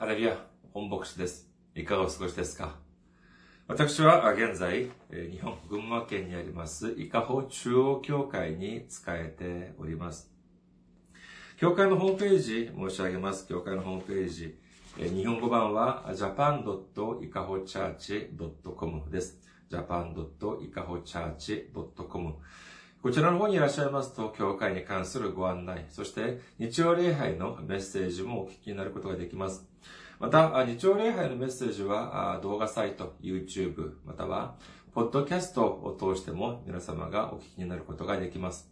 ハレビア、本牧師です。いかがお過ごしですか？私は現在、日本群馬県にあります、伊香保中央教会に仕えております。教会のホームページ申し上げます。教会のホームページ。日本語版は japan.ikahochurch.com です。japan.ikahochurch.com こちらの方にいらっしゃいますと、教会に関するご案内、そして日曜礼拝のメッセージもお聞きになることができます。また、日曜礼拝のメッセージは動画サイト、YouTube、または、ポッドキャストを通しても皆様がお聞きになることができます。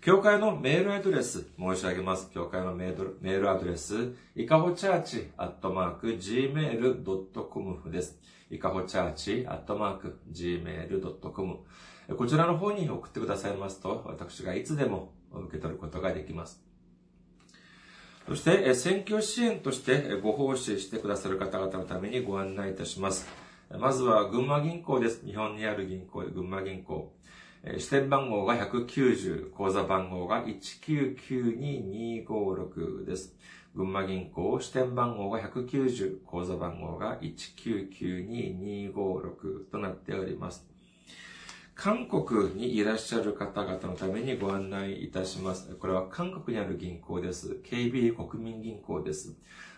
教会のメールアドレス申し上げます。教会のメールアドレス、いかほチャーチアットマーク gmail.com です。いかほチャーチアットマーク gmail.com こちらの方に送ってくださいますと、私がいつでも受け取ることができます。そして、選挙支援としてご奉仕してくださる方々のためにご案内いたします。まずは、群馬銀行です。日本にある銀行、群馬銀行。支店番号が190、口座番号が1992256です。群馬銀行、支店番号が190、口座番号が1992256となっております。韓国にいらっしゃる方々のためにご案内いたします。これは韓国にある銀行です。KB 国民銀行です。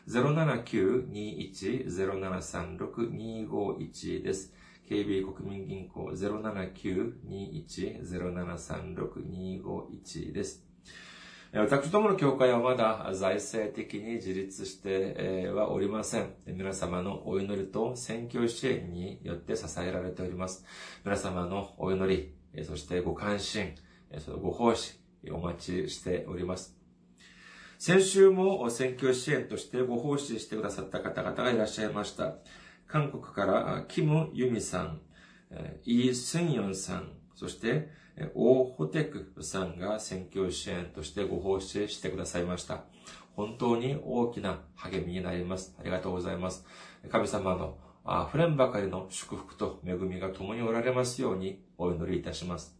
079-21-0736-251です。KB 国民銀行079-21-0736-251です。私どもの教会はまだ財政的に自立してはおりません。皆様のお祈りと選挙支援によって支えられております。皆様のお祈り、そしてご関心、ご奉仕、お待ちしております。先週も選挙支援としてご奉仕してくださった方々がいらっしゃいました。韓国からキム・ユミさん、イ・スンヨンさん、そしてオー・ホテクさんが選挙支援としてご奉仕してくださいました。本当に大きな励みになります。ありがとうございます。神様の溢れんばかりの祝福と恵みが共におられますようにお祈りいたします。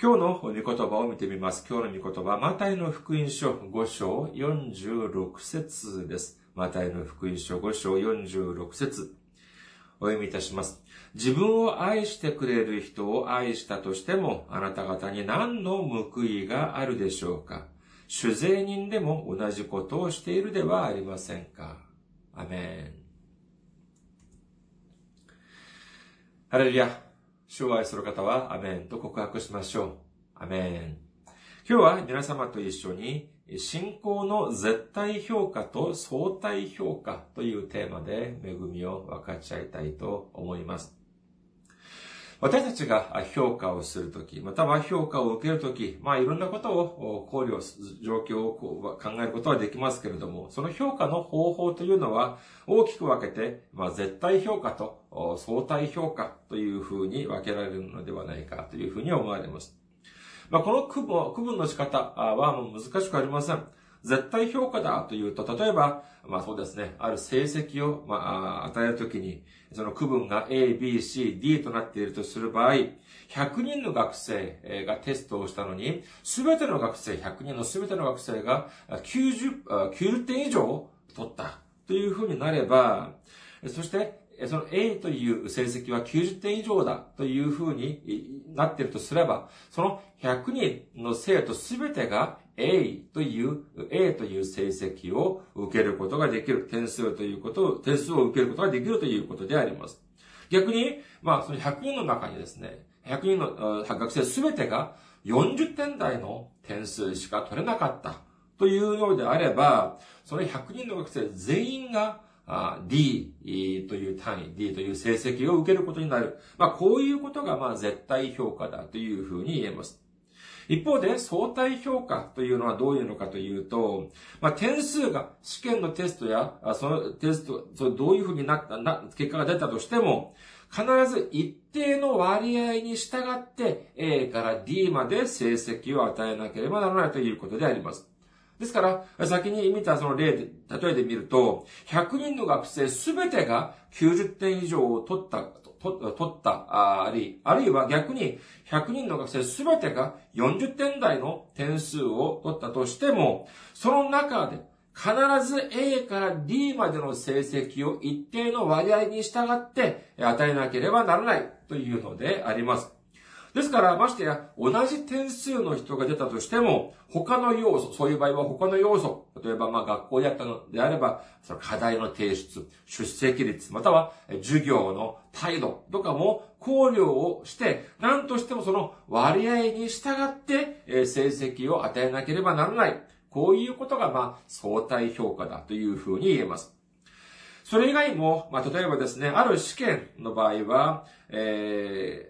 今日の御言葉を見てみます。今日の御言葉、マタイの福音書5章46節です。マタイの福音書5章46節お読みいたします。自分を愛してくれる人を愛したとしても、あなた方に何の報いがあるでしょうか？主税人でも同じことをしているではありませんか？アメン。ハレルヤ。主を愛する方はアメンと告白しましょう。アメン。今日は皆様と一緒に信仰の絶対評価と相対評価というテーマで恵みを分かち合いたいと思います。私たちが評価をするとき、または評価を受けるとき、まあいろんなことを考慮する、状況を考えることはできますけれども、その評価の方法というのは大きく分けて、まあ絶対評価と相対評価というふうに分けられるのではないかというふうに思われます。まあ、この区分区分の仕方はもう難しくありません。絶対評価だというと、例えば、まあそうですね、ある成績を、まあ、与えるときに、その区分が A, B, C, D となっているとする場合、100人の学生がテストをしたのに、すべての学生、100人のすべての学生が90、90点以上取ったというふうになれば、そして、その A という成績は90点以上だというふうになっているとすれば、その100人の生徒すべてが A という、A という成績を受けることができる。点数ということを、点数を受けることができるということであります。逆に、まあ、その100人の中にですね、100人の学生すべてが40点台の点数しか取れなかったというのであれば、その100人の学生全員が D という単位、D という成績を受けることになる。まあ、こういうことが、まあ、絶対評価だというふうに言えます。一方で、相対評価というのはどういうのかというと、まあ、点数が、試験のテストや、そのテスト、そどういうふうになった、な、結果が出たとしても、必ず一定の割合に従って A から D まで成績を与えなければならないということであります。ですから、先に見たその例で、例えで見ると、100人の学生すべてが90点以上を取った、取ったあり、あるいは逆に100人の学生すべてが40点台の点数を取ったとしても、その中で必ず A から D までの成績を一定の割合に従って与えなければならないというのであります。ですから、ましてや、同じ点数の人が出たとしても、他の要素、そういう場合は他の要素、例えば、まあ、学校であったのであれば、その課題の提出、出席率、または、授業の態度とかも考慮をして、何としてもその割合に従って、え成績を与えなければならない。こういうことが、まあ、相対評価だというふうに言えます。それ以外も、まあ、例えばですね、ある試験の場合は、えー、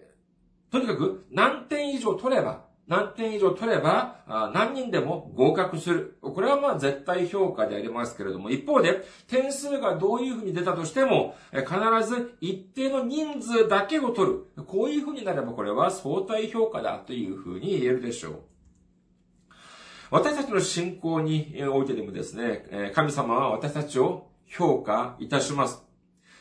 とにかく何点以上取れば、何点以上取れば、何人でも合格する。これはまあ絶対評価でありますけれども、一方で、点数がどういうふうに出たとしても、必ず一定の人数だけを取る。こういうふうになればこれは相対評価だというふうに言えるでしょう。私たちの信仰においてでもですね、神様は私たちを評価いたします。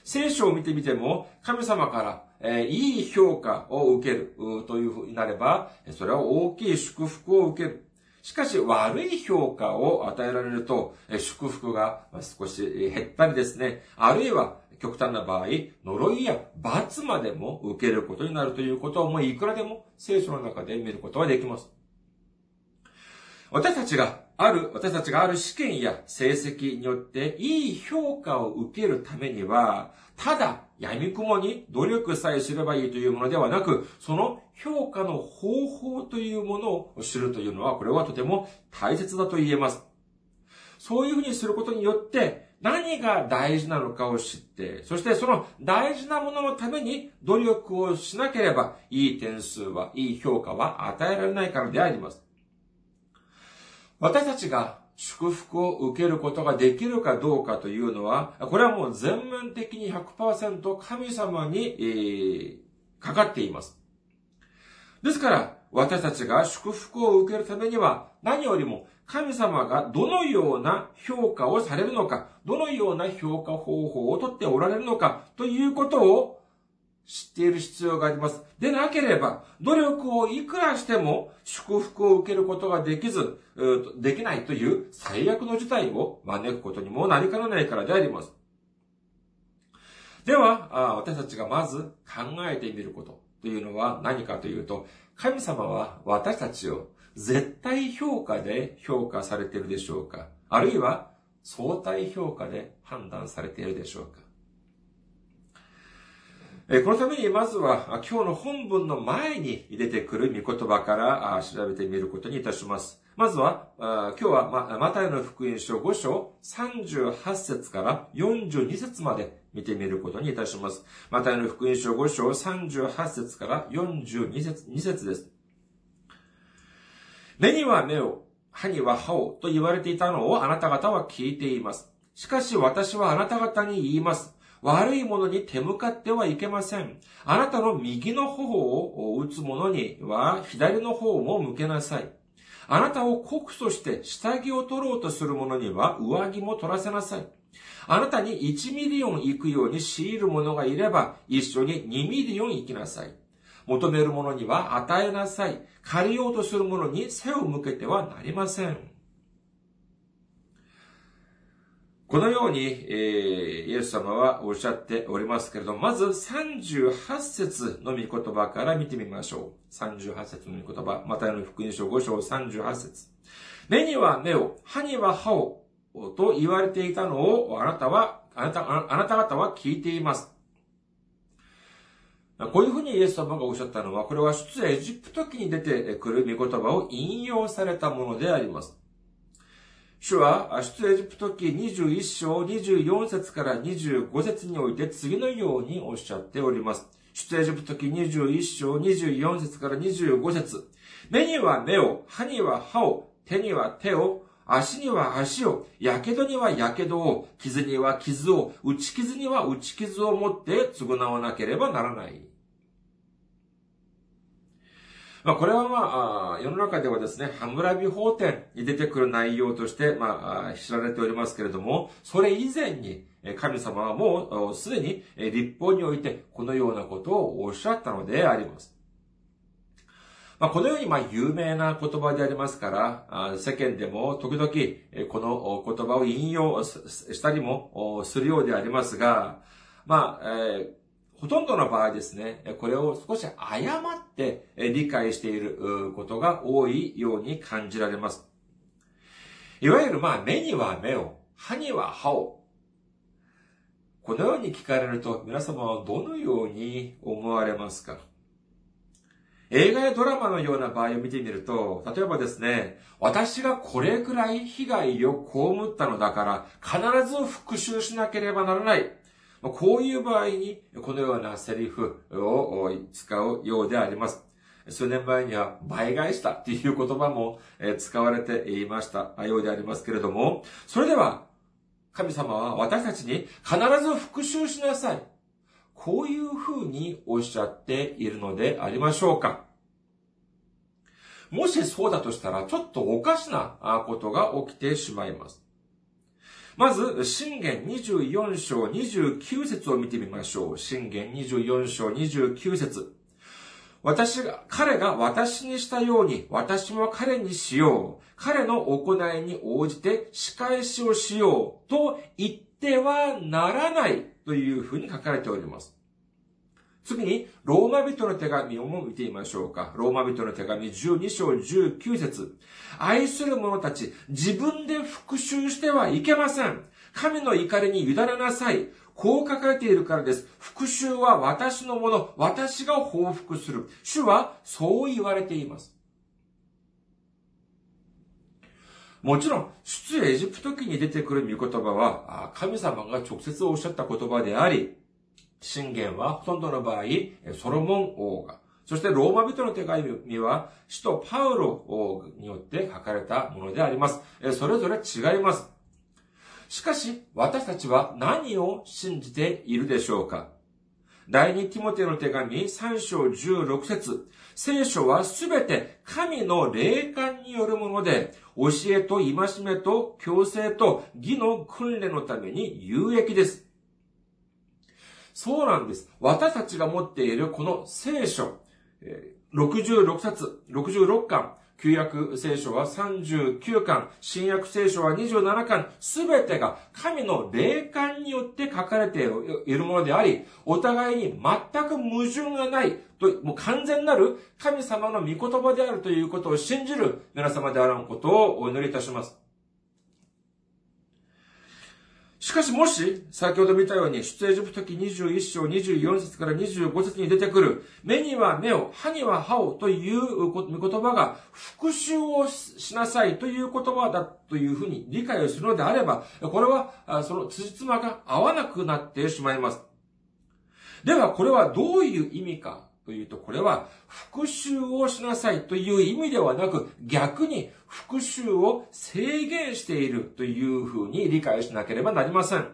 聖書を見てみても、神様から、えいい評価を受けるというふうになれば、それは大きい祝福を受ける。しかし、悪い評価を与えられると、祝福が少し減ったりですね、あるいは極端な場合、呪いや罰までも受けることになるということをもういくらでも聖書の中で見ることはできます。私たちがある、私たちがある試験や成績によっていい評価を受けるためには、ただ闇雲に努力さえすればいいというものではなく、その評価の方法というものを知るというのは、これはとても大切だと言えます。そういうふうにすることによって、何が大事なのかを知って、そしてその大事なもののために努力をしなければ、いい点数は、いい評価は与えられないからであります。私たちが祝福を受けることができるかどうかというのは、これはもう全面的に100%神様に、えー、かかっています。ですから、私たちが祝福を受けるためには、何よりも神様がどのような評価をされるのか、どのような評価方法をとっておられるのか、ということを知っている必要があります。でなければ、努力をいくらしても祝福を受けることができず、できないという最悪の事態を招くことにもなりかねないからであります。では、私たちがまず考えてみることというのは何かというと、神様は私たちを絶対評価で評価されているでしょうか？あるいは相対評価で判断されているでしょうか？このためにまずは今日の本文の前に出てくる御言葉から調べてみることにいたします。まずは、今日はマタイの福音書5章38節から42節まで見てみることにいたします。マタイの福音書5章38節から42節 ,2 節です。目には目を、歯には歯をと言われていたのをあなた方は聞いています。しかし私はあなた方に言います。悪いものに手向かってはいけません。あなたの右の頬を打つ者には左の方も向けなさい。あなたを告訴して下着を取ろうとする者には上着も取らせなさい。あなたに1ミリオン行くように強いる者がいれば一緒に2ミリオン行きなさい。求める者には与えなさい。借りようとする者に背を向けてはなりません。このように、えー、イエス様はおっしゃっておりますけれども、まず38節の御言葉から見てみましょう。38節の御言葉、またの福音書5章38節目には目を、歯には歯を、と言われていたのを、あなたは、あなた、あなた方は聞いています。こういうふうにイエス様がおっしゃったのは、これは出エジプト記に出てくる御言葉を引用されたものであります。主は、出エジプト記21章24節から25節において次のようにおっしゃっております。出エジプト記21章24節から25節目には目を、歯には歯を、手には手を、足には足を、やけどにはやけどを、傷には傷を、打ち傷には打ち傷を持って償わなければならない。まあ、これはまあ、世の中ではですね、ハムラビ法典に出てくる内容として、まあ、知られておりますけれども、それ以前に、神様はもうすでに立法においてこのようなことをおっしゃったのであります。まあ、このようにまあ有名な言葉でありますから、世間でも時々この言葉を引用したりもするようでありますが、まあ、えーほとんどの場合ですね、これを少し誤って理解していることが多いように感じられます。いわゆるまあ目には目を、歯には歯を。このように聞かれると皆様はどのように思われますか？映画やドラマのような場合を見てみると、例えばですね、私がこれくらい被害を被ったのだから、必ず復讐しなければならない。こういう場合に、このようなセリフを使うようであります。数年前には倍返したっていう言葉も使われていましたようでありますけれども、それでは、神様は私たちに必ず復讐しなさい。こういうふうにおっしゃっているのでありましょうかもしそうだとしたら、ちょっとおかしなことが起きてしまいます。まず、信玄24章29節を見てみましょう。信玄24章29節私が、彼が私にしたように、私も彼にしよう。彼の行いに応じて仕返しをしよう。と言ってはならないというふうに書かれております。次に、ローマ人の手紙をも見てみましょうか。ローマ人の手紙12章19節愛する者たち、自分で復讐してはいけません。神の怒りに委ねなさい。こう書かれているからです。復讐は私のもの。私が報復する。主はそう言われています。もちろん、出エジプト記に出てくる御言葉は、神様が直接おっしゃった言葉であり、信玄はほとんどの場合、ソロモン王が、そしてローマ人の手紙は、使徒パウロ王によって書かれたものであります。それぞれ違います。しかし、私たちは何を信じているでしょうか第二ティモテの手紙3章16節聖書はすべて神の霊感によるもので、教えと戒めと強制と義の訓練のために有益です。そうなんです。私たちが持っているこの聖書、66冊、66巻、旧約聖書は39巻、新約聖書は27巻、すべてが神の霊感によって書かれているものであり、お互いに全く矛盾がないと、もう完全なる神様の御言葉であるということを信じる皆様であらんことをお祈りいたします。しかしもし、先ほど見たように、出エジプト記21章24節から25節に出てくる、目には目を、歯には歯をという言葉が、復讐をしなさいという言葉だというふうに理解をするのであれば、これは、その辻褄が合わなくなってしまいます。では、これはどういう意味かというと、これは復讐をしなさいという意味ではなく、逆に復讐を制限しているというふうに理解しなければなりません。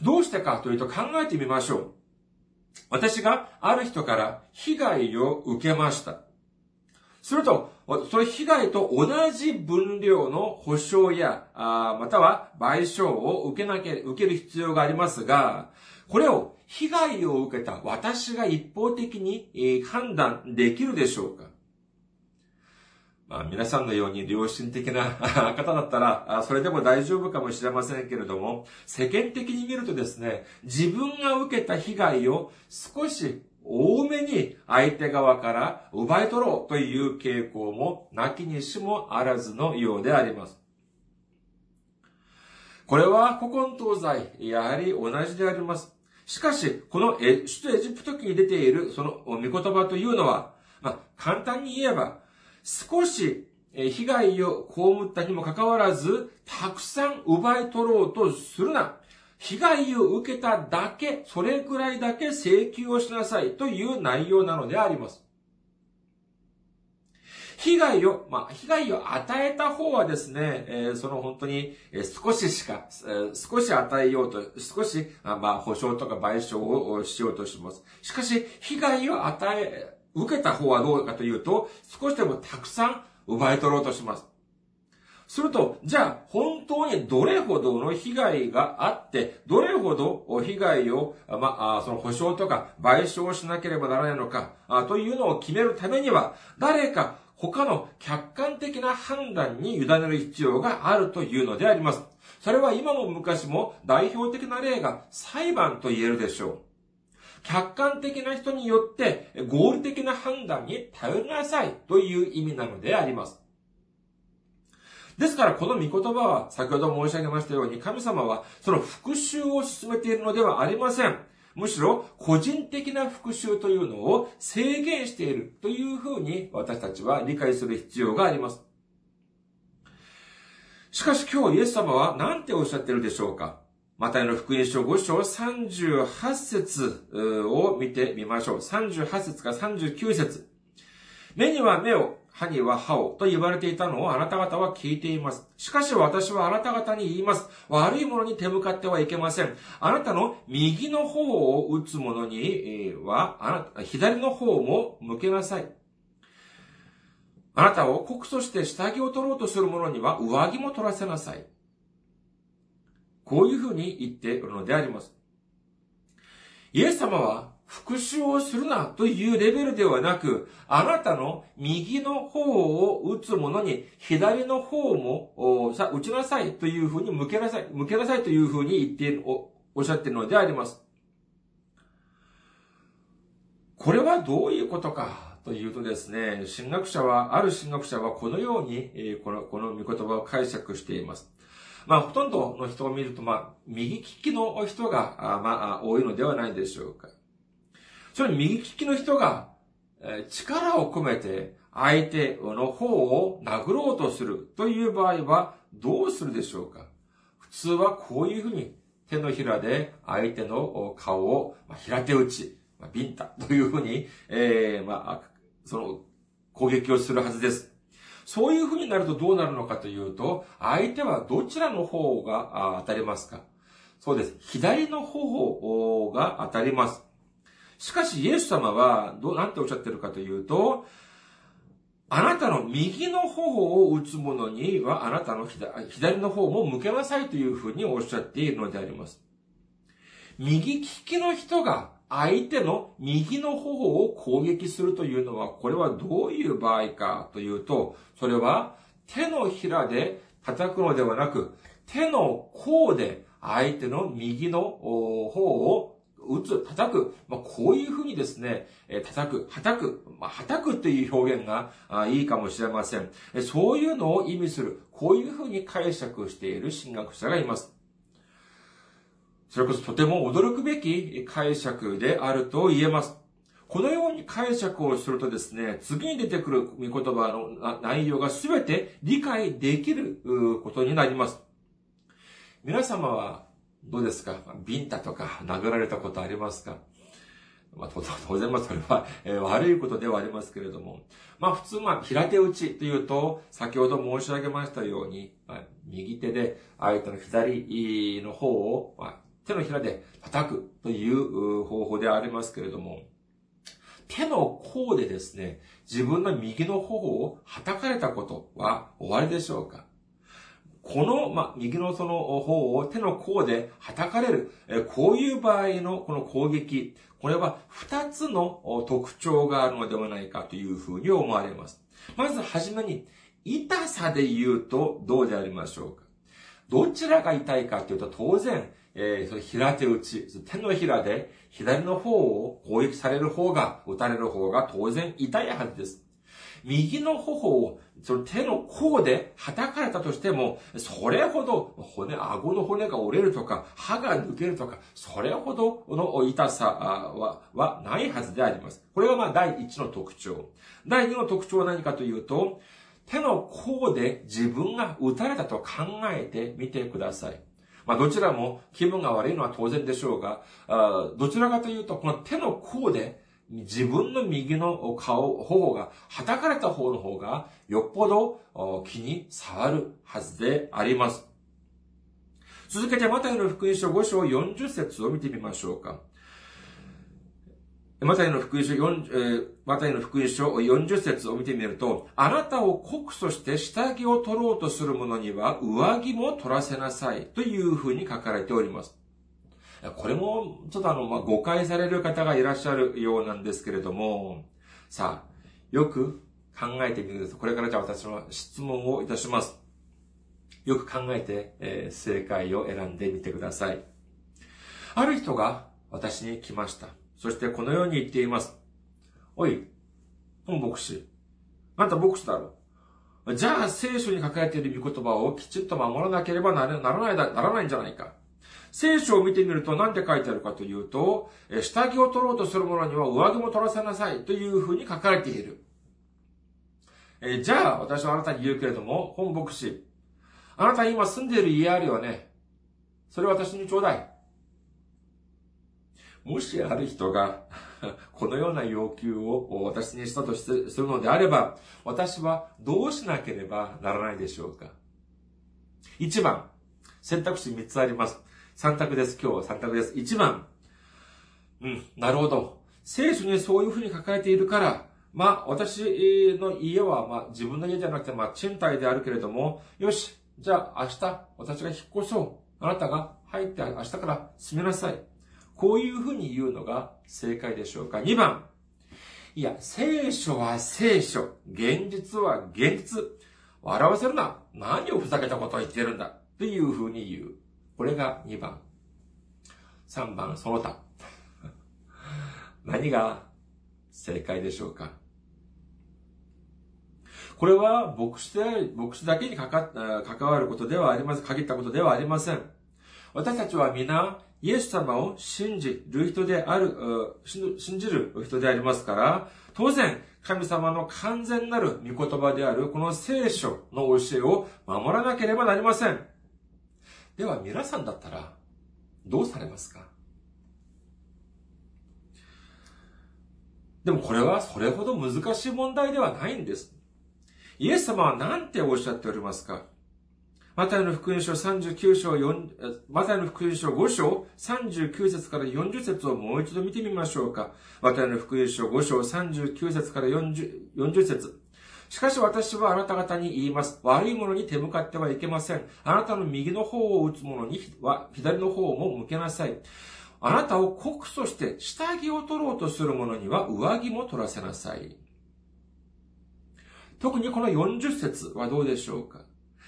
どうしてかというと考えてみましょう。私がある人から被害を受けました。すると、その被害と同じ分量の保証や、または賠償を受けなけ、受ける必要がありますが、これを被害を受けた私が一方的に判断できるでしょうかまあ、皆さんのように良心的な 方だったら、それでも大丈夫かもしれませんけれども、世間的に見るとですね、自分が受けた被害を少し多めに相手側から奪い取ろうという傾向もなきにしもあらずのようであります。これは古今東西、やはり同じであります。しかし、この首都エジプト記に出ているその御言葉というのは、まあ、簡単に言えば、少し被害を被ったにもかかわらず、たくさん奪い取ろうとするな。被害を受けただけ、それくらいだけ請求をしなさいという内容なのであります。被害を、まあ、被害を与えた方はですね、えー、その本当に、え少ししか、え、少し与えようと、少し、まあ、保証とか賠償をしようとします。しかし、被害を与え受けた方はどうかというと、少しでもたくさん奪い取ろうとします。すると、じゃあ、本当にどれほどの被害があって、どれほど被害を、まあ、その保証とか賠償しなければならないのか、というのを決めるためには、誰か他の客観的な判断に委ねる必要があるというのであります。それは今も昔も代表的な例が裁判と言えるでしょう。客観的な人によって合理的な判断に頼りなさいという意味なのであります。ですからこの御言葉は先ほど申し上げましたように神様はその復讐を進めているのではありません。むしろ個人的な復讐というのを制限しているというふうに私たちは理解する必要があります。しかし今日イエス様は何ておっしゃってるでしょうかマタイの福音書5章38節を見てみましょう。38節か39節目には目を、歯には歯をと言われていたのをあなた方は聞いています。しかし私はあなた方に言います。悪いものに手向かってはいけません。あなたの右の方を打つ者には、あなた、左の方も向けなさい。あなたを告訴して下着を取ろうとする者には上着も取らせなさい。こういうふうに言っているのであります。イエス様は復讐をするなというレベルではなく、あなたの右の方を打つ者に左の方もさ打ちなさいというふうに向けなさい、向けなさいというふうに言っている、おおっしゃっているのであります。これはどういうことかというとですね、神学者は、ある神学者はこのように、この、この御言葉を解釈しています。まあ、ほとんどの人を見ると、まあ、右利きの人が、まあ、多いのではないでしょうか。それ右利きの人が、力を込めて相手の方を殴ろうとするという場合はどうするでしょうか？普通はこういうふうに手のひらで相手の顔を平手打ち、ビンタというふうに、えー、まあ、その攻撃をするはずです。そういうふうになるとどうなるのかというと、相手はどちらの方が当たりますか？そうです。左の方が当たります。しかし、イエス様は、どう、なんておっしゃってるかというと、あなたの右の方を打つ者には、あなたの左の方も向けなさいというふうにおっしゃっているのであります。右利きの人が相手の右の方を攻撃するというのは、これはどういう場合かというと、それは手のひらで叩くのではなく、手の甲で相手の右の方を打つ、叩く、まあ、こういうふうにですね、え叩く、叩く、まあ、叩くという表現があいいかもしれませんえ。そういうのを意味する、こういうふうに解釈している神学者がいます。それこそとても驚くべき解釈であると言えます。このように解釈をするとですね、次に出てくる御言葉の内容が全て理解できることになります。皆様はどうですか？ビンタとか殴られたことありますか？まあ、当然、まあ、それは、えー、悪いことではありますけれども。まあ、普通、まあ、平手打ちというと、先ほど申し上げましたように、まあ、右手で相手の左の方を、まあ、手のひらで叩くという方法でありますけれども、手の甲でですね、自分の右の方を叩かれたことは終わりでしょうか？この、ま、右のその方を手の甲で叩かれる、こういう場合のこの攻撃、これは二つの特徴があるのではないかというふうに思われます。まずはじめに、痛さで言うとどうでありましょうかどちらが痛いかというと当然、えー、その平手打ち、手のひらで左の方を攻撃される方が、打たれる方が当然痛いはずです。右の頬をその手の甲で叩かれたとしても、それほど骨、顎の骨が折れるとか、歯が抜けるとか、それほどの痛さは、はないはずであります。これがまあ第一の特徴。第二の特徴は何かというと、手の甲で自分が打たれたと考えてみてください。まあ、どちらも気分が悪いのは当然でしょうが、あどちらかというと、この手の甲で自分の右の顔、頬が、叩かれた方の方が、よっぽど気に触るはずであります。続けて、マタイの福音書5章40節を見てみましょうか。マタイの福音書4、えー、マタイの福音書40節を見てみると、あなたを告訴して下着を取ろうとする者には上着も取らせなさいというふうに書かれております。これも、ちょっとあの、まあ、誤解される方がいらっしゃるようなんですけれども、さあ、よく考えてみてください。これからじゃあ私の質問をいたします。よく考えて、えー、正解を選んでみてください。ある人が私に来ました。そしてこのように言っています。おい、本牧師。あんた牧師だろ。じゃあ聖書に書かれている御言葉をきちっと守らなければならないならないんじゃないか。聖書を見てみると何て書いてあるかというと、下着を取ろうとする者には上着も取らせなさいというふうに書かれている。えじゃあ私はあなたに言うけれども、本牧師。あなた今住んでいる家あるよね。それ私にちょうだい。もしある人が このような要求を私にしたとするのであれば、私はどうしなければならないでしょうか。1番、選択肢3つあります。3択です。今日は3択です。1番、うん、なるほど。聖書にそういうふうに書かれているから、まあ、私の家は、まあ、自分の家じゃなくて、まあ、賃貸であるけれども、よし、じゃあ明日、私が引っ越そう。あなたが入って明日から住みなさい。こういうふうに言うのが正解でしょうか。2番。いや、聖書は聖書。現実は現実。笑わせるな。何をふざけたことを言ってるんだ。というふうに言う。これが2番。3番、その他。何が正解でしょうか？これは牧師で、牧師だけにかか、関わることではありません、限ったことではありません。私たちは皆、イエス様を信じる人である、信じる人でありますから、当然、神様の完全なる御言葉であるこの聖書の教えを守らなければなりません。では皆さんだったら、どうされますか？でもこれはそれほど難しい問題ではないんです。イエス様は何ておっしゃっておりますか？マタイの福音書39章4、マタイの福音書5章39節から40節をもう一度見てみましょうか。マタイの福音書5章39節から 40, 40節しかし私はあなた方に言います。悪いものに手向かってはいけません。あなたの右の方を打つ者には左の方も向けなさい。あなたを告訴して下着を取ろうとする者には上着も取らせなさい。特にこの40節はどうでしょうか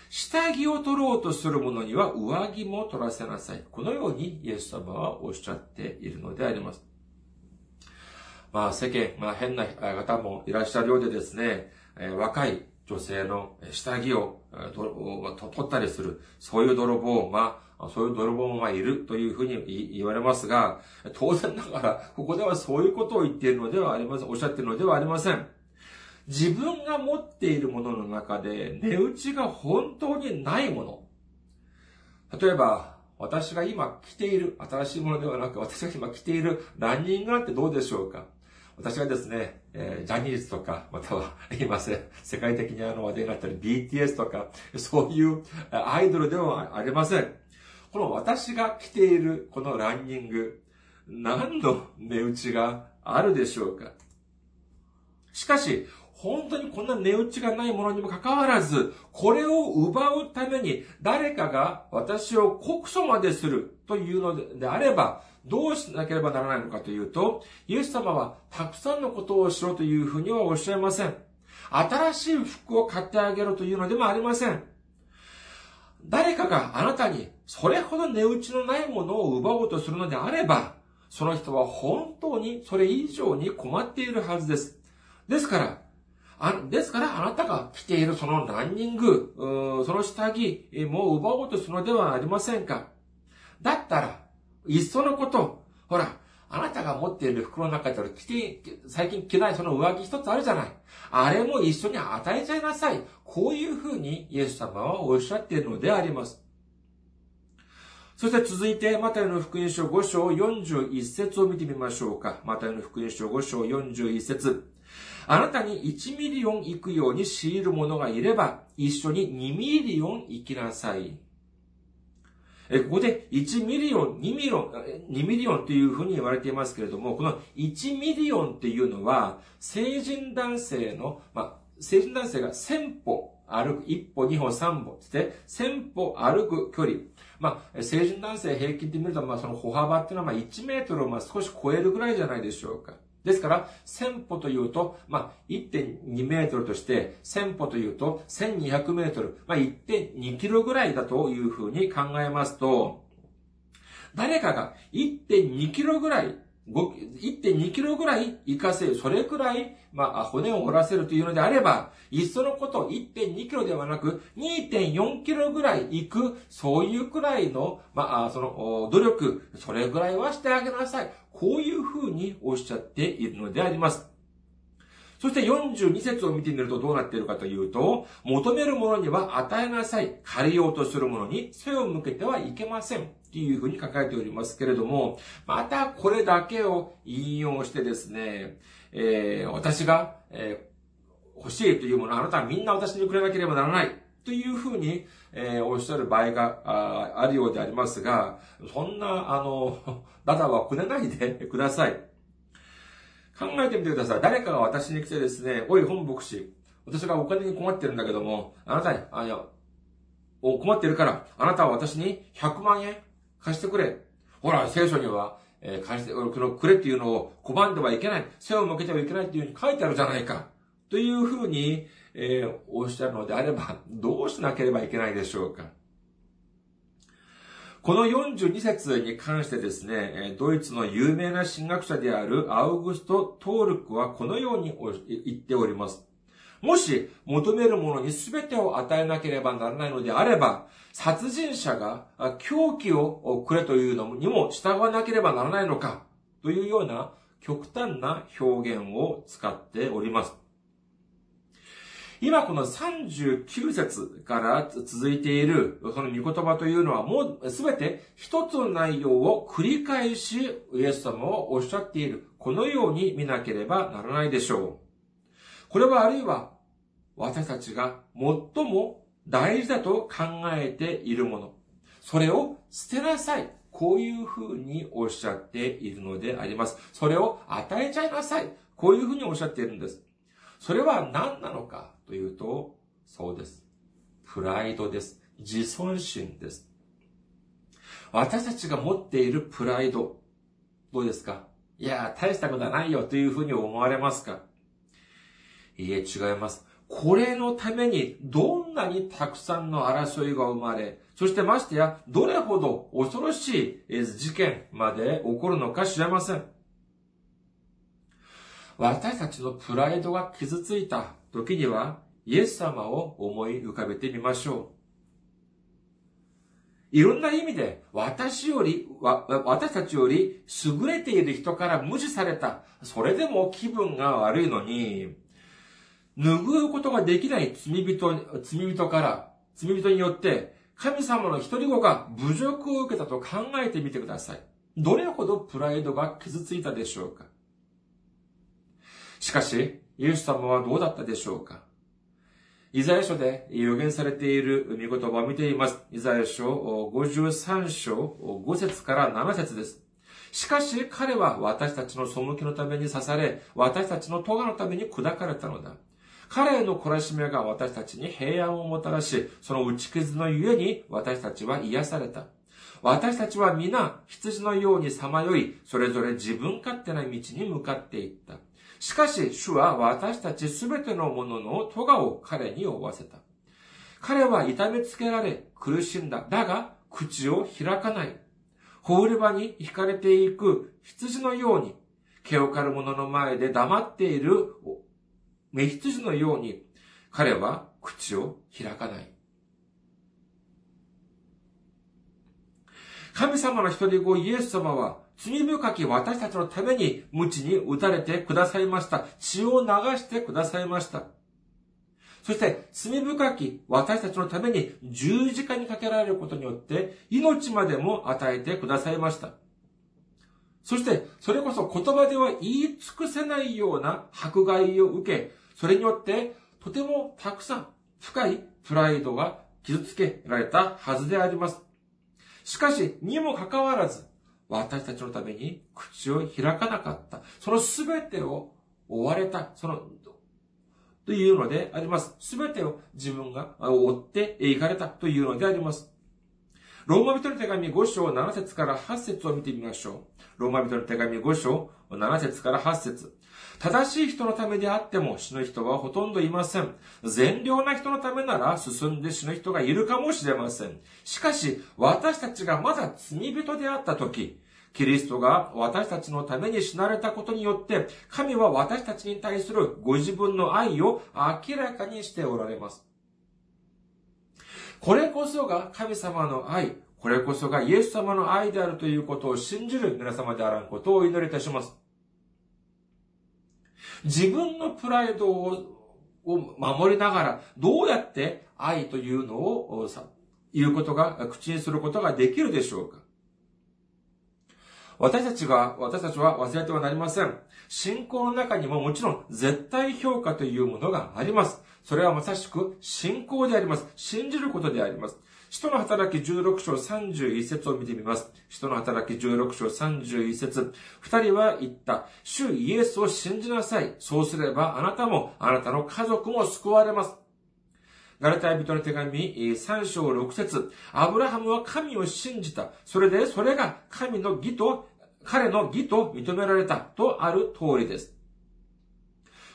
下着を取ろうとする者には上着も取らせなさい。このようにイエス様はおっしゃっているのであります。まあ世間、まあ変な方もいらっしゃるようでですね、若い女性の下着を取ったりする、そういう泥棒、ま、そういう泥棒がいるというふうに言われますが、当然ながら、ここではそういうことを言っているのではありません、おっしゃっているのではありません。自分が持っているものの中で値打ちが本当にないもの。例えば、私が今着ている、新しいものではなく、私が今着ているランニングなんてどうでしょうか私はですね、えー、ジャニーズとか、または、今せん、世界的にあの話題になったり BTS とか、そういうアイドルではありません。この私が着ているこのランニング、何の値打ちがあるでしょうかしかし、本当にこんな値打ちがないものにもかかわらず、これを奪うために誰かが私を告訴までするというのであれば、どうしなければならないのかというと、イエス様はたくさんのことをしろというふうにはおっしゃいません。新しい服を買ってあげろというのでもありません。誰かがあなたにそれほど値打ちのないものを奪おうとするのであれば、その人は本当にそれ以上に困っているはずです。ですから、あですからあなたが着ているそのランニング、その下着も奪おうとするのではありませんかだったら、いっそのこと、ほら、あなたが持っている服の中で着て、最近着ないその上着一つあるじゃない。あれも一緒に与えちゃいなさい。こういうふうにイエス様はおっしゃっているのであります。そして続いて、マタイの福音書5章41節を見てみましょうか。マタイの福音書5章41節あなたに1ミリオン行くように強いる者がいれば、一緒に2ミリオン行きなさい。ここで1ミリオン、2ミリオン、2ミリオンというふうに言われていますけれども、この1ミリオンっていうのは、成人男性の、まあ、成人男性が1000歩歩く、1歩、2歩、3歩って、1000歩歩く距離。まあ、成人男性平均で見ると、まあ、その歩幅っていうのは、まあ、1メートルをまあ少し超えるぐらいじゃないでしょうか。ですから、1000歩というと、まあ、1.2メートルとして、1000歩というと、1200メートル、まあ、1.2キロぐらいだというふうに考えますと、誰かが1.2キロぐらい1.2キロぐらい行かせる。それくらい、まあ、骨を折らせるというのであれば、いっそのこと1.2キロではなく、2.4キロぐらい行く、そういうくらいの、まあ、その、努力、それぐらいはしてあげなさい。こういうふうにおっしゃっているのであります。そして42節を見てみるとどうなっているかというと、求めるものには与えなさい。借りようとするものに背を向けてはいけません。っていうふうに書かれておりますけれども、またこれだけを引用してですね、えー、私が、えー、欲しいというもの、あなたはみんな私にくれなければならない。というふうに、えー、おっしゃる場合がああるようでありますが、そんな、あの、ダダはくれないでください。考えてみてください。誰かが私に来てですね、おい、本牧師、私がお金に困ってるんだけども、あなたに、あ、いや、困ってるから、あなたは私に100万円貸してくれ。ほら、聖書には、えー、貸して、このくれっていうのを拒んではいけない。背を向けてはいけないっていうふうに書いてあるじゃないか。というふうに、えー、おっしゃるのであれば、どうしなければいけないでしょうか。この42節に関してですね、ドイツの有名な神学者であるアウグスト・トールクはこのように言っております。もし求めるものに全てを与えなければならないのであれば、殺人者が狂気をくれというのにも従わなければならないのかというような極端な表現を使っております。今この39節から続いているその御言葉というのはもうすべて一つの内容を繰り返しイエス様をおっしゃっている。このように見なければならないでしょう。これはあるいは私たちが最も大事だと考えているもの。それを捨てなさい。こういうふうにおっしゃっているのであります。それを与えちゃいなさい。こういうふうにおっしゃっているんです。それは何なのかというと、そうです。プライドです。自尊心です。私たちが持っているプライド、どうですか？いや、大したことはないよというふうに思われますか？いいえ、違います。これのためにどんなにたくさんの争いが生まれ、そしてましてや、どれほど恐ろしい事件まで起こるのか知れません。私たちのプライドが傷ついた時には、イエス様を思い浮かべてみましょう。いろんな意味で、私より、私たちより優れている人から無視された。それでも気分が悪いのに、拭うことができない罪人、罪人から、罪人によって、神様の一人子が侮辱を受けたと考えてみてください。どれほどプライドが傷ついたでしょうかしかし、イエス様はどうだったでしょうかイザヤ書で予言されている見言葉を見ています。イザヤ書53章5節から7節です。しかし彼は私たちの背きのために刺され、私たちの咎のために砕かれたのだ。彼への懲らしめが私たちに平安をもたらし、その打ち傷のゆえに私たちは癒された。私たちは皆羊のようにさまよい、それぞれ自分勝手な道に向かっていった。しかし、主は私たちすべてのものの咎を彼に負わせた。彼は痛めつけられ、苦しんだ。だが、口を開かない。放り場に惹かれていく羊のように、毛を刈る者の前で黙っている目羊のように、彼は口を開かない。神様の一人子イエス様は罪深き私たちのために無知に打たれてくださいました。血を流してくださいました。そして、罪深き私たちのために十字架にかけられることによって、命までも与えてくださいました。そして、それこそ言葉では言い尽くせないような迫害を受け、それによって、とてもたくさん深いプライドが傷つけられたはずであります。しかし、にもかかわらず、私たちのために口を開かなかった。そのすべてを追われた。その、というのであります。すべてを自分が追っていかれたというのであります。ローマ人の手紙5章7節から8節を見てみましょう。ローマ人の手紙5章7節から8節正しい人のためであっても死ぬ人はほとんどいません。善良な人のためなら進んで死ぬ人がいるかもしれません。しかし、私たちがまだ罪人であった時、キリストが私たちのために死なれたことによって、神は私たちに対するご自分の愛を明らかにしておられます。これこそが神様の愛、これこそがイエス様の愛であるということを信じる皆様であらんことをお祈りいたします。自分のプライドを守りながら、どうやって愛というのを言うことが、口にすることができるでしょうか私たちが、私たちは忘れてはなりません。信仰の中にももちろん絶対評価というものがあります。それはまさしく信仰であります。信じることであります。使徒の働き16章31節を見てみます。使徒の働き16章31節二人は言った。主イエスを信じなさい。そうすればあなたも、あなたの家族も救われます。ガラタイ人の手紙3章6節アブラハムは神を信じた。それで、それが神の義と彼の義と認められたとある通りです。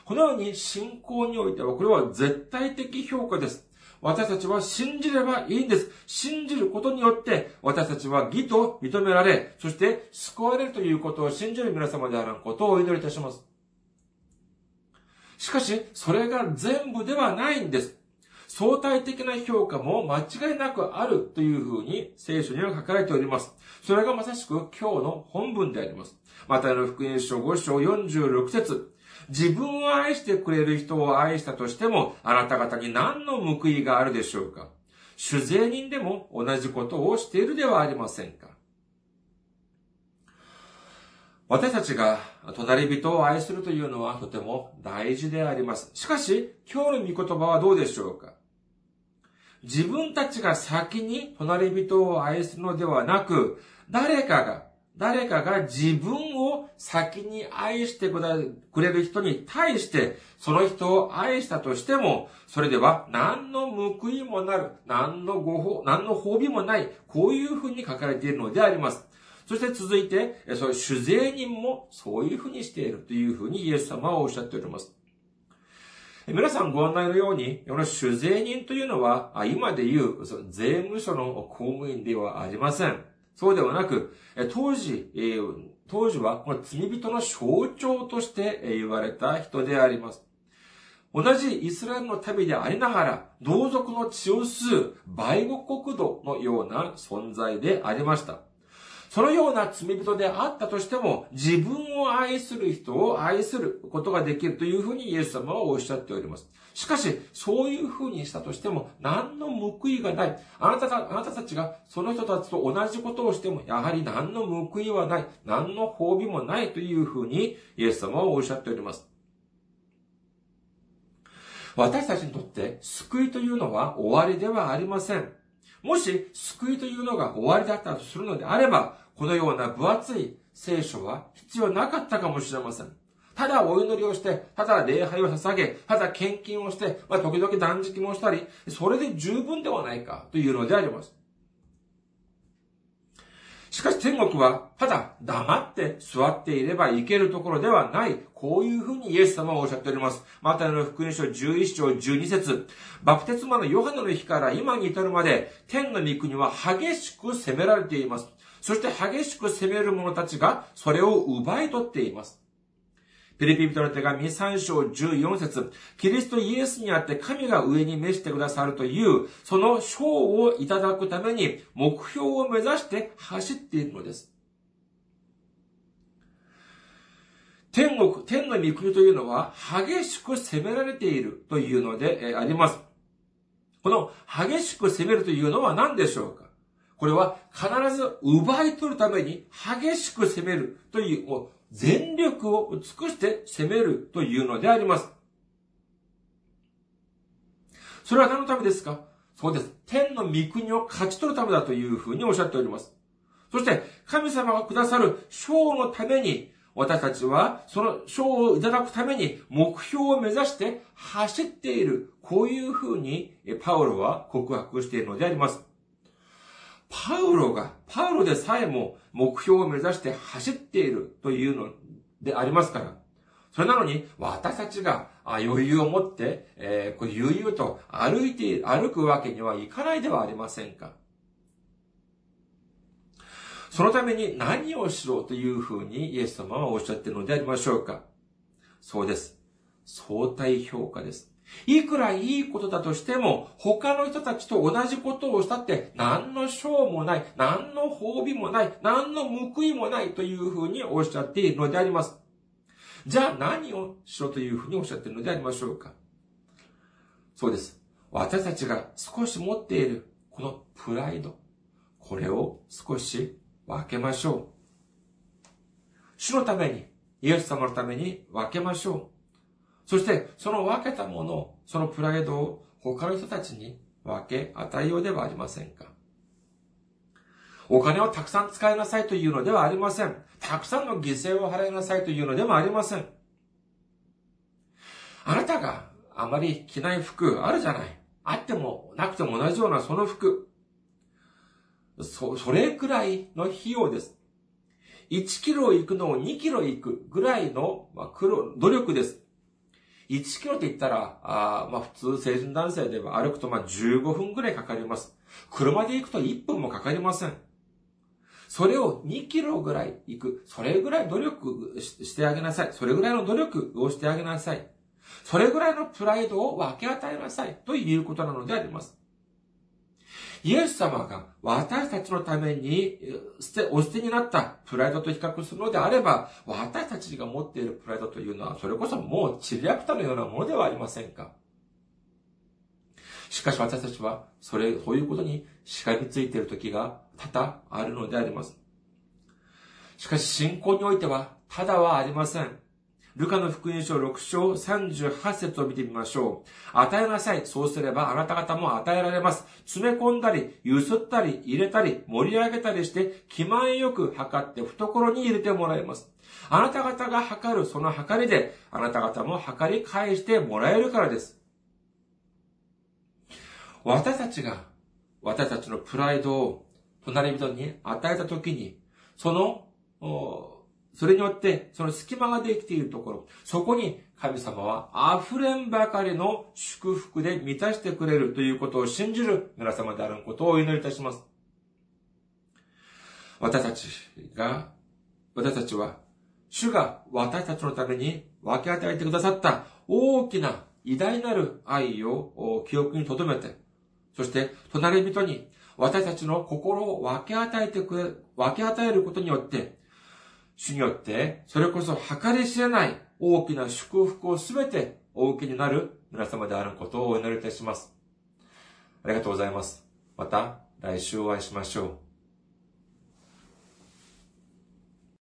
このように信仰においては、これは絶対的評価です。私たちは信じればいいんです。信じることによって、私たちは義と認められ、そして救われるということを信じる皆様であることをお祈りいたします。しかし、それが全部ではないんです。相対的な評価も間違いなくあるというふうに聖書には書かれております。それがまさしく今日の本文であります。またの福音書5章46節自分を愛してくれる人を愛したとしても、あなた方に何の報いがあるでしょうか？主税人でも同じことをしているではありませんか？私たちが隣人を愛するというのはとても大事であります。しかし、今日の御言葉はどうでしょうか？自分たちが先に隣人を愛するのではなく、誰かが、誰かが自分を先に愛してくれる人に対して、その人を愛したとしても、それでは何の報いもなる、何のご法、何の褒美もない、こういうふうに書かれているのであります。そして続いて、そういう主税人もそういうふうにしているというふうにイエス様はおっしゃっております。皆さんご案内のように、この主税人というのは、今で言う税務署の公務員ではありません。そうではなく、当時、当時はこの罪人の象徴として言われた人であります。同じイスラエルの民でありながら、同族の血を吸う売国国土のような存在でありました。そのような罪人であったとしても、自分を愛する人を愛することができるというふうにイエス様はおっしゃっております。しかし、そういうふうにしたとしても、何の報いがない。あなたが、あなたたちがその人たちと同じことをしても、やはり何の報いはない。何の褒美もないというふうに、イエス様はおっしゃっております。私たちにとって救いというのは終わりではありません。もし救いというのが終わりだったとするのであれば、このような分厚い聖書は必要なかったかもしれません。ただお祈りをして、ただ礼拝を捧げ、ただ献金をして、まあ、時々断食もしたり、それで十分ではないかというのであります。しかし天国は、ただ黙って座っていればいけるところではない。こういうふうにイエス様はおっしゃっております。マタイの福音書11章12節バプテスマのヨハネの日から今に至るまで、天の御国は激しく責められています。そして激しく責める者たちがそれを奪い取っています。ピリピ人の手紙3章14節キリストイエスにあって神が上に召してくださるという、その賞をいただくために目標を目指して走っているのです。天国、天の御国というのは激しく責められているというのであります。この激しく責めるというのは何でしょうか？これは必ず奪い取るために激しく責めるという、全力を尽くして攻めるというのであります。それは何のためですか？そうです。天の御国を勝ち取るためだというふうにおっしゃっております。そして、神様がくださる賞のために、私たちはその賞をいただくために目標を目指して走っている。こういうふうにパウロは告白しているのであります。パウロが、パウロでさえも目標を目指して走っているというのでありますから。それなのに、私たちが余裕を持って、えー、こう悠々と歩いて、歩くわけにはいかないではありませんか。そのために何をしろというふうにイエス様はおっしゃっているのでありましょうかそうです。相対評価です。いくらいいことだとしても、他の人たちと同じことをしたって、何の賞もない、何の褒美もない、何の報いもないというふうにおっしゃっているのであります。じゃあ何をしろというふうにおっしゃっているのでありましょうかそうです。私たちが少し持っているこのプライド、これを少し分けましょう。主のために、イエス様のために分けましょう。そして、その分けたもの、そのプライドを他の人たちに分け与えようではありませんか。お金をたくさん使いなさいというのではありません。たくさんの犠牲を払いなさいというのでもありません。あなたがあまり着ない服あるじゃない。あってもなくても同じようなその服。そ、それくらいの費用です。1キロ行くのを2キロ行くぐらいの、まあ、黒、努力です。1キロって言ったら、あまあ普通成人男性では歩くとまあ15分くらいかかります。車で行くと1分もかかりません。それを2キロぐらい行く。それぐらい努力してあげなさい。それぐらいの努力をしてあげなさい。それぐらいのプライドを分け与えなさい。ということなのであります。イエス様が私たちのために捨て、お捨てになったプライドと比較するのであれば、私たちが持っているプライドというのは、それこそもうチリアクタのようなものではありませんか？しかし私たちは、それ、そういうことにしがみついている時が多々あるのであります。しかし信仰においては、ただはありません。ルカの福音書6章38節を見てみましょう。与えなさい。そうすればあなた方も与えられます。詰め込んだり、ゆすったり、入れたり、盛り上げたりして、気前よく測って懐に入れてもらいます。あなた方が測るその測りで、あなた方も測り返してもらえるからです。私たちが、私たちのプライドを隣人に与えたときに、その、それによって、その隙間ができているところ、そこに神様は溢れんばかりの祝福で満たしてくれるということを信じる皆様であることをお祈りいたします。私たちが、私たちは、主が私たちのために分け与えてくださった大きな偉大なる愛を記憶に留めて、そして隣人に私たちの心を分け与えてくれ、分け与えることによって、主によって、それこそ計り知れない大きな祝福をすべてお受けになる皆様であることをお祈りいたします。ありがとうございます。また来週お会いしましょう。